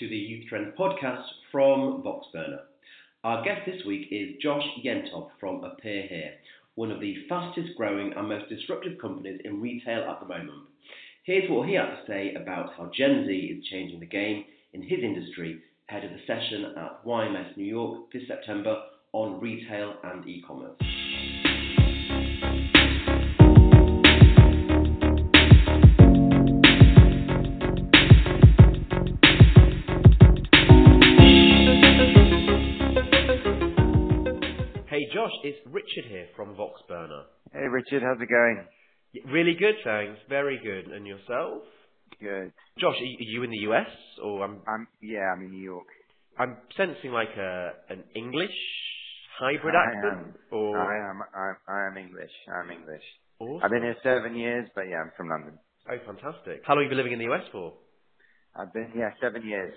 to the Youth Trends podcast from Voxburner. Our guest this week is Josh Yentob from Appear Here, one of the fastest growing and most disruptive companies in retail at the moment. Here's what he had to say about how Gen Z is changing the game in his industry ahead of the session at YMS New York this September on retail and e-commerce. Hey it's Richard here from Voxburner. Hey Richard, how's it going? Really good, thanks. Very good. And yourself? Good. Josh, are you in the US or I'm I'm yeah, I'm in New York. I'm sensing like a an English hybrid I accent am. or I am. I, I am English. I'm English. Awesome. I've been here seven years, but yeah, I'm from London. Oh, fantastic. How long have you been living in the US for? I've been yeah, seven years.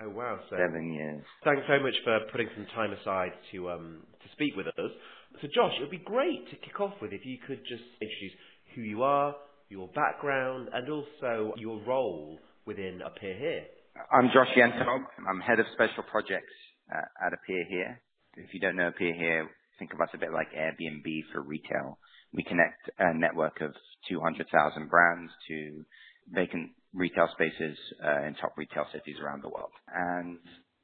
Oh wow, so Seven years. thanks so much for putting some time aside to um to speak with us. So Josh, it would be great to kick off with if you could just introduce who you are, your background, and also your role within Appear Here. I'm Josh Yentob. I'm head of special projects uh, at Appear Here. If you don't know Appear Here, think of us a bit like Airbnb for retail. We connect a network of 200,000 brands to vacant retail spaces uh, in top retail cities around the world. And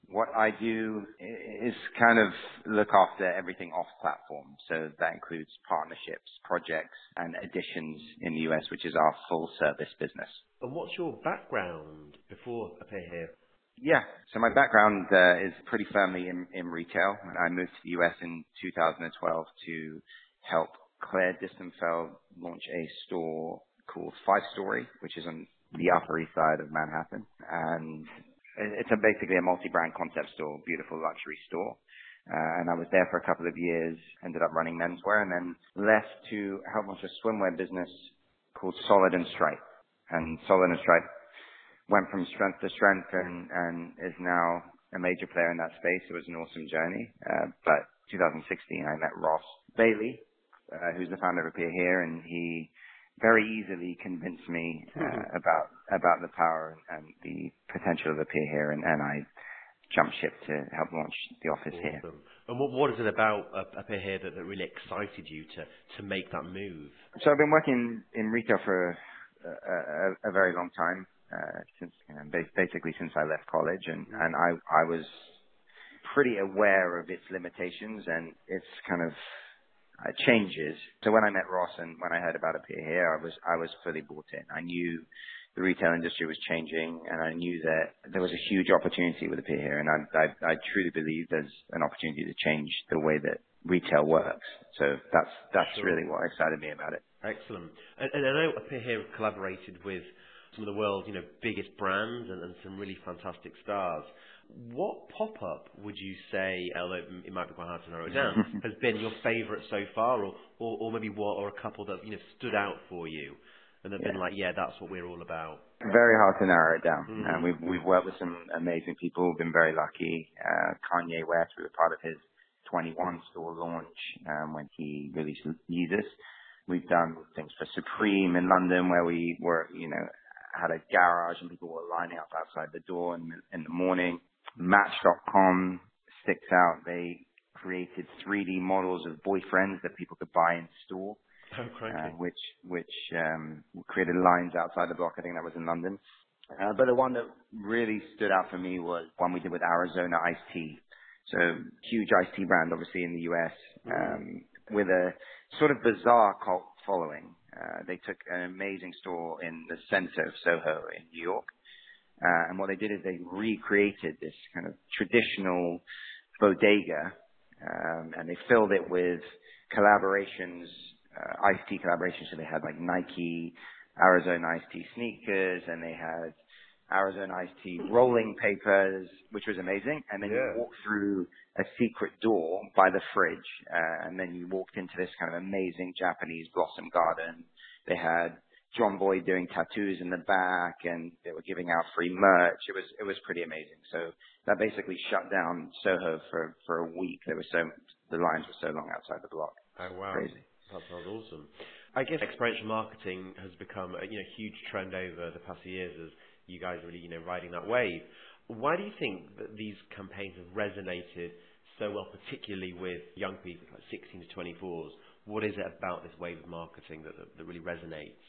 what I do is kind of look after everything off platform. So that includes partnerships, projects, and additions in the US, which is our full service business. And what's your background before Appear Here? Yeah. So my background uh, is pretty firmly in, in retail. I moved to the US in 2012 to help Claire Distenfeld launch a store called Five Story, which is on the Upper East Side of Manhattan. And it's a, basically a multi-brand concept store, beautiful luxury store. Uh, and I was there for a couple of years, ended up running menswear, and then left to help launch a swimwear business called Solid and Stripe. And Solid and Stripe went from strength to strength and, and is now a major player in that space. It was an awesome journey. Uh, but 2016, I met Ross Bailey, uh, who's the founder of Appear Here, and he very easily convinced me uh, about about the power and the potential of Appear Here, and, and I jumped ship to help launch the office here. And what, what is it about uh, Appear Here that, that really excited you to, to make that move? So I've been working in retail for a, a, a very long time, uh, since you know, basically since I left college, and and I I was pretty aware of its limitations and its kind of uh, changes. So when I met Ross and when I heard about Appear Here, I was I was fully bought in. I knew the retail industry was changing, and I knew that there was a huge opportunity with Appear Here, and I I, I truly believe there's an opportunity to change the way that retail works. So that's that's Sure. really what excited me about it. Excellent. And, and I know Appear Here have collaborated with some of the world's you know biggest brands and, and some really fantastic stars. What pop-up would you say, although it might be quite hard to narrow it down, has been your favourite so far, or, or, or maybe what, or a couple that you know stood out for you, and have been like, yeah, that's what we're all about. Very hard to narrow it down. And we've we've worked with some amazing people. We've been very lucky. Uh, Kanye West, we were part of his 21 store launch um, when he released Yeezus. We've done things for Supreme in London where we were, you know, had a garage and people were lining up outside the door in, the, in the morning. Match.com sticks out. They created 3D models of boyfriends that people could buy in store Oh, uh, which which um, created lines outside the block. I think that was in London. Uh, but the one that really stood out for me was one we did with Arizona Iced Tea. So huge iced tea brand, obviously in the US, um, with a sort of bizarre cult following. Uh, they took an amazing store in the center of Soho in New York. Uh, and what they did is they recreated this kind of traditional bodega, um, and they filled it with collaborations, uh, iced tea collaborations. So they had like Nike, Arizona iced tea sneakers, and they had Arizona iced tea rolling papers, which was amazing. And then Yeah. you walk through a secret door by the fridge, uh, and then you walked into this kind of amazing Japanese blossom garden. They had John Boyd doing tattoos in the back, and they were giving out free merch. It was it was pretty amazing. So that basically shut down Soho for for a week. There was so the lines were so long outside the block. Oh wow, Crazy. that sounds awesome. I guess experiential marketing has become a you know huge trend over the past years as you guys are really, you know, riding that wave. Why do you think that these campaigns have resonated so well, particularly with young people, like 16 to 24s? What is it about this wave of marketing that, that, that really resonates?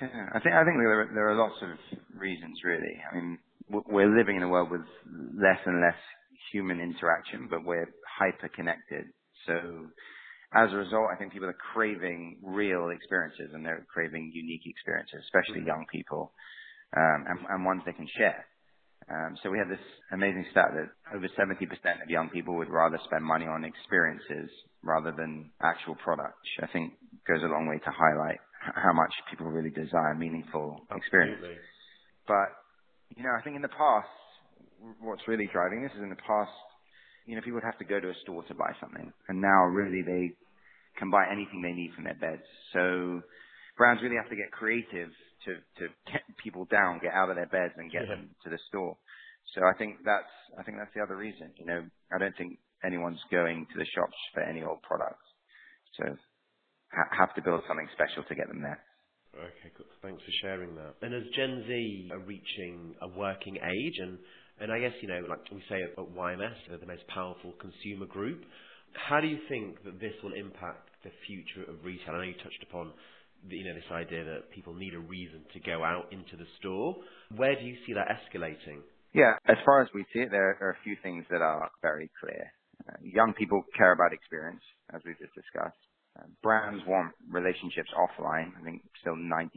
Yeah, I think I think there are, there are lots of reasons really. I mean, we're living in a world with less and less human interaction, but we're hyper connected. So as a result, I think people are craving real experiences and they're craving unique experiences, especially mm-hmm. young people, um, and, and ones they can share. Um, so we have this amazing stat that over 70% of young people would rather spend money on experiences rather than actual products, which I think goes a long way to highlight how much people really desire meaningful experience. Absolutely. But, you know, I think in the past, what's really driving this is in the past, you know, people would have to go to a store to buy something. And now really they can buy anything they need from their beds. So brands really have to get creative to, to get people down, get out of their beds and get yeah. them to the store. So I think that's, I think that's the other reason. You know, I don't think anyone's going to the shops for any old products. So ha- have to build something special to get them there. Okay, cool. Thanks for sharing that. And as Gen Z are reaching a working age, and, and I guess, you know, like we say at, at YMS, they're the most powerful consumer group, how do you think that this will impact the future of retail? I know you touched upon you know, this idea that people need a reason to go out into the store. Where do you see that escalating? Yeah, as far as we see it, there are a few things that are very clear. Uh, young people care about experience, as we just discussed. Uh, brands want relationships offline. I think still 90%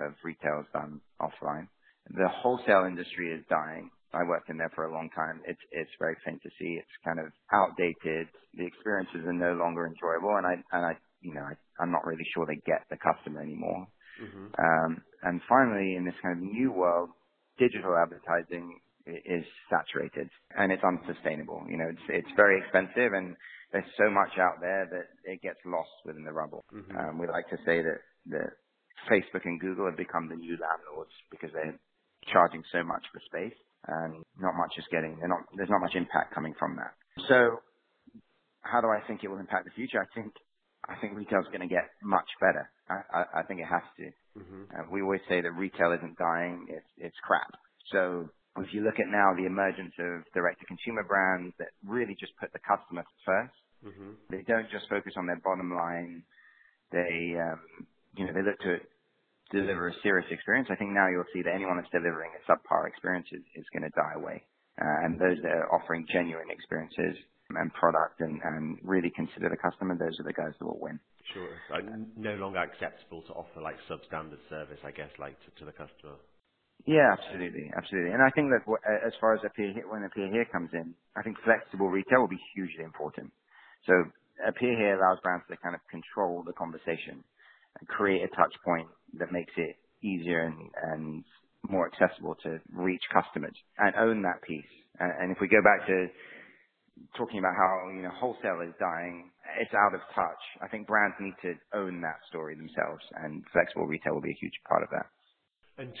of retail is done offline. The wholesale industry is dying. I worked in there for a long time. It's it's very faint to see. It's kind of outdated. The experiences are no longer enjoyable, and I and I you know I, I'm not really sure they get the customer anymore. Mm-hmm. Um, and finally, in this kind of new world, digital advertising is saturated and it's unsustainable. You know, it's it's very expensive and there's so much out there that it gets lost within the rubble. Mm-hmm. Um, we like to say that that Facebook and Google have become the new landlords because they're charging so much for space and not much is getting. They're not. There's not much impact coming from that. So, how do I think it will impact the future? I think I think retail's going to get much better. I, I, I think it has to. Mm-hmm. Uh, we always say that retail isn't dying; it's it's crap. So if you look at now the emergence of direct-to-consumer brands that really just put the customer 1st mm-hmm. they don't just focus on their bottom line. They, um, you know, they look to deliver a serious experience. I think now you'll see that anyone that's delivering a subpar experience is, is going to die away. Uh, and those that are offering genuine experiences and product and, and really consider the customer, those are the guys that will win. Sure. Like, no longer acceptable to offer like substandard service, I guess, like to, to the customer. Yeah, absolutely, absolutely. And I think that as far as appear here, when appear here comes in, I think flexible retail will be hugely important. So appear here allows brands to kind of control the conversation and create a touch point that makes it easier and, and more accessible to reach customers and own that piece. And, and if we go back to talking about how you know wholesale is dying, it's out of touch. I think brands need to own that story themselves, and flexible retail will be a huge part of that. And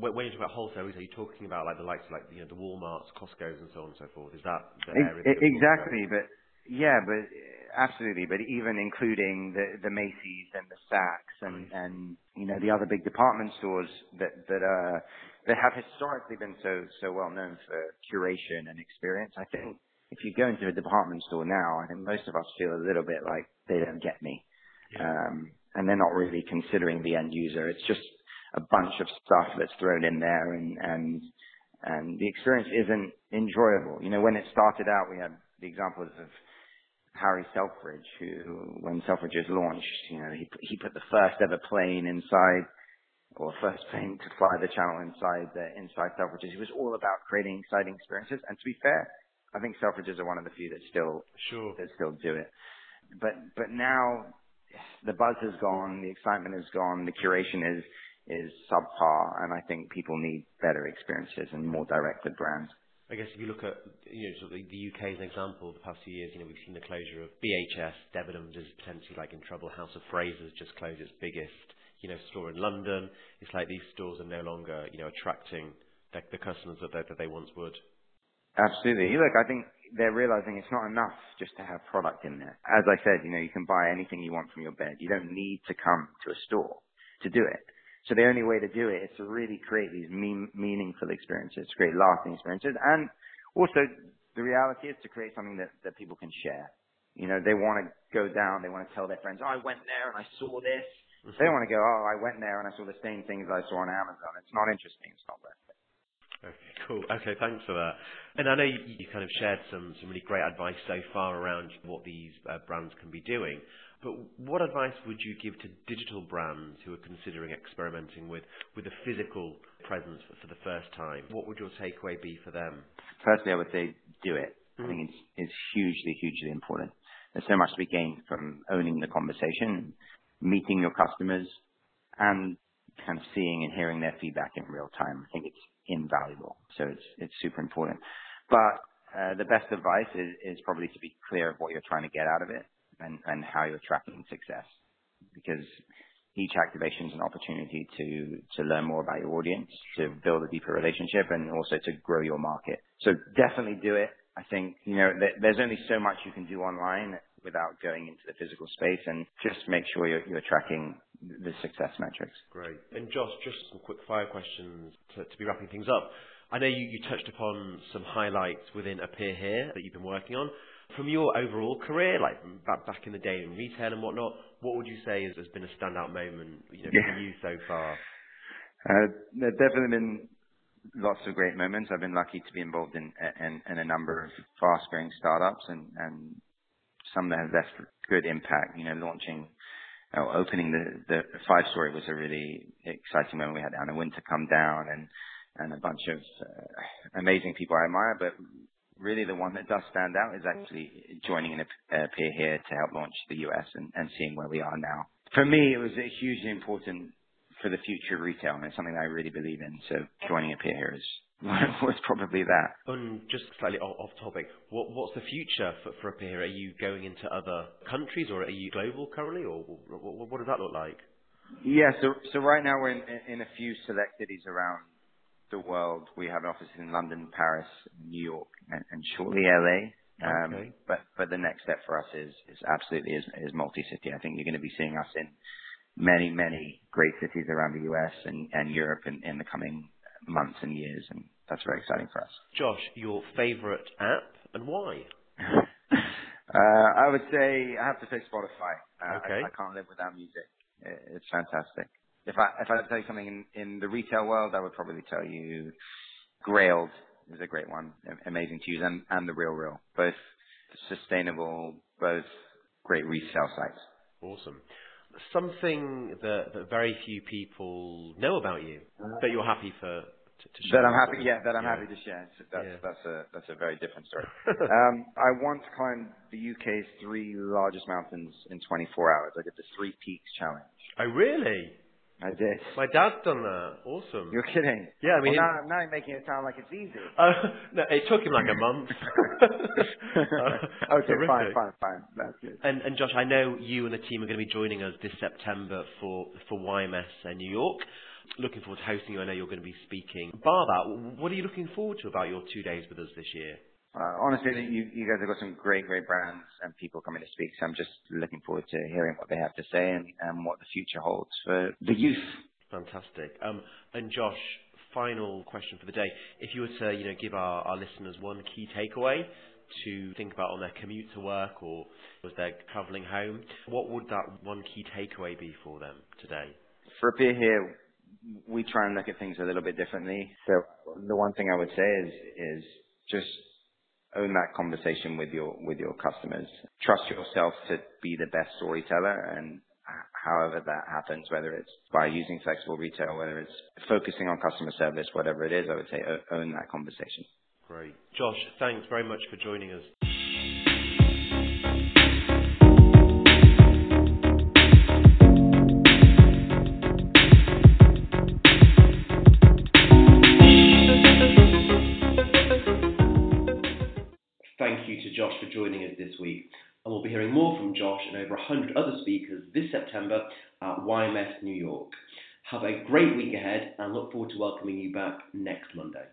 when you talk about wholesale are you talking about like the likes of like, you know, the Walmarts, Costco's and so on and so forth? Is that the area? That exactly, but yeah, but absolutely, but even including the the Macy's and the Saks and and you know the other big department stores that that uh that have historically been so so well known for curation and experience. I think if you go into a department store now, I think most of us feel a little bit like they don't get me. Yeah. Um, and they're not really considering the end user. It's just a bunch of stuff that's thrown in there and, and, and the experience isn't enjoyable. You know, when it started out, we had the examples of Harry Selfridge, who, when Selfridges launched, you know, he, he put the first ever plane inside, or first plane to fly the channel inside the, inside Selfridges. It was all about creating exciting experiences. And to be fair, I think Selfridges are one of the few that still, sure. that still do it. But, but now the buzz has gone, the excitement has gone, the curation is, is subpar, and I think people need better experiences and more direct with brands. I guess if you look at, you know, sort of the U.K. as an example, the past few years, you know, we've seen the closure of BHS. Debenhams is potentially, like, in trouble. House of Fraser's just closed its biggest, you know, store in London. It's like these stores are no longer, you know, attracting the, the customers that they, that they once would. Absolutely. Look, I think they're realizing it's not enough just to have product in there. As I said, you know, you can buy anything you want from your bed. You don't need to come to a store to do it. So the only way to do it is to really create these mean, meaningful experiences, create lasting experiences, and also the reality is to create something that, that people can share. You know, they want to go down, they want to tell their friends, oh, I went there and I saw this. Mm-hmm. They don't want to go, oh, I went there and I saw the same things I saw on Amazon. It's not interesting. It's not worth it. Okay, cool. Okay, thanks for that. And I know you, you kind of shared some, some really great advice so far around what these uh, brands can be doing. But what advice would you give to digital brands who are considering experimenting with, with a physical presence for, for the first time? What would your takeaway be for them? Firstly, I would say do it. Mm-hmm. I think it's, it's hugely, hugely important. There's so much to be gained from owning the conversation, meeting your customers, and kind of seeing and hearing their feedback in real time. I think it's invaluable. So it's it's super important. But uh, the best advice is, is probably to be clear of what you're trying to get out of it and, and how you're tracking success. Because each activation is an opportunity to, to learn more about your audience, to build a deeper relationship and also to grow your market. So definitely do it. I think, you know, th- there's only so much you can do online without going into the physical space and just make sure you're, you're tracking the success metrics. Great. And Josh, just some quick fire questions to, to be wrapping things up. I know you, you touched upon some highlights within Appear Here that you've been working on. From your overall career, like back, back in the day in retail and whatnot, what would you say has, has been a standout moment you know, yeah. for you so far? Uh, there's definitely been lots of great moments. I've been lucky to be involved in, in, in a number of fast-growing startups and, and some that have left good impact. You know, launching know, opening the, the five story was a really exciting moment. We had Anna Wintour come down and, and a bunch of uh, amazing people I admire, but really the one that does stand out is actually joining in a, Appear Here to help launch the US and, and seeing where we are now. For me, it was hugely important for the future of retail and it's something that I really believe in. So joining Appear Here is was probably that. And just slightly off topic, what, what's the future for, for Appear? Are you going into other countries or are you global currently or what, what does that look like? Yeah, so, so right now we're in, in a few select cities around the world. We have offices in London, Paris, New York, and, and shortly LA. Um, okay. But but the next step for us is is absolutely is, is multi-city. I think you're going to be seeing us in many many great cities around the US and, and Europe in, in the coming months and years, and that's very exciting for us. Josh, your favorite app and why? uh, I would say I have to say Spotify. Uh, okay. I, I, can't live without music. It's fantastic. If I if I had to tell you something in, in the retail world, I would probably tell you Grailed is a great one, amazing to use, and, and the Real Real, both sustainable, both great resale sites. Awesome something that, that very few people know about you that you're happy for to, to share. That I'm happy, yeah, that I'm yeah. happy to share. So that's yeah. that's a that's a very different story. um, I once climbed the UK's three largest mountains in 24 hours. I did the Three Peaks Challenge. Oh, really? I did. My dad's done that. Awesome. You're kidding. Yeah, I mean, well, now, now you're making it sound like it's easy. Uh, no, it took him like a month. uh, okay, terrific. fine, fine, fine. That's good. And, and Josh, I know you and the team are going to be joining us this September for for YMS in New York. Looking forward to hosting you. I know you're going to be speaking. Bar that, what are you looking forward to about your two days with us this year? Uh, honestly, you, you guys have got some great, great brands and people coming to speak. So I'm just looking forward to hearing what they have to say and, and what the future holds for the youth. Fantastic. Um, and Josh, final question for the day. If you were to, you know, give our, our listeners one key takeaway to think about on their commute to work or as they're travelling home, what would that one key takeaway be for them today? For Appear Here, we try and look at things a little bit differently. So the one thing I would say is is just own that conversation with your with your customers. Trust yourself to be the best storyteller, and however that happens, whether it's by using flexible retail, whether it's focusing on customer service, whatever it is, I would say own that conversation. Great, Josh. Thanks very much for joining us. Josh for joining us this week. And we'll be hearing more from Josh and over 100 other speakers this September at YMS New York. Have a great week ahead and look forward to welcoming you back next Monday.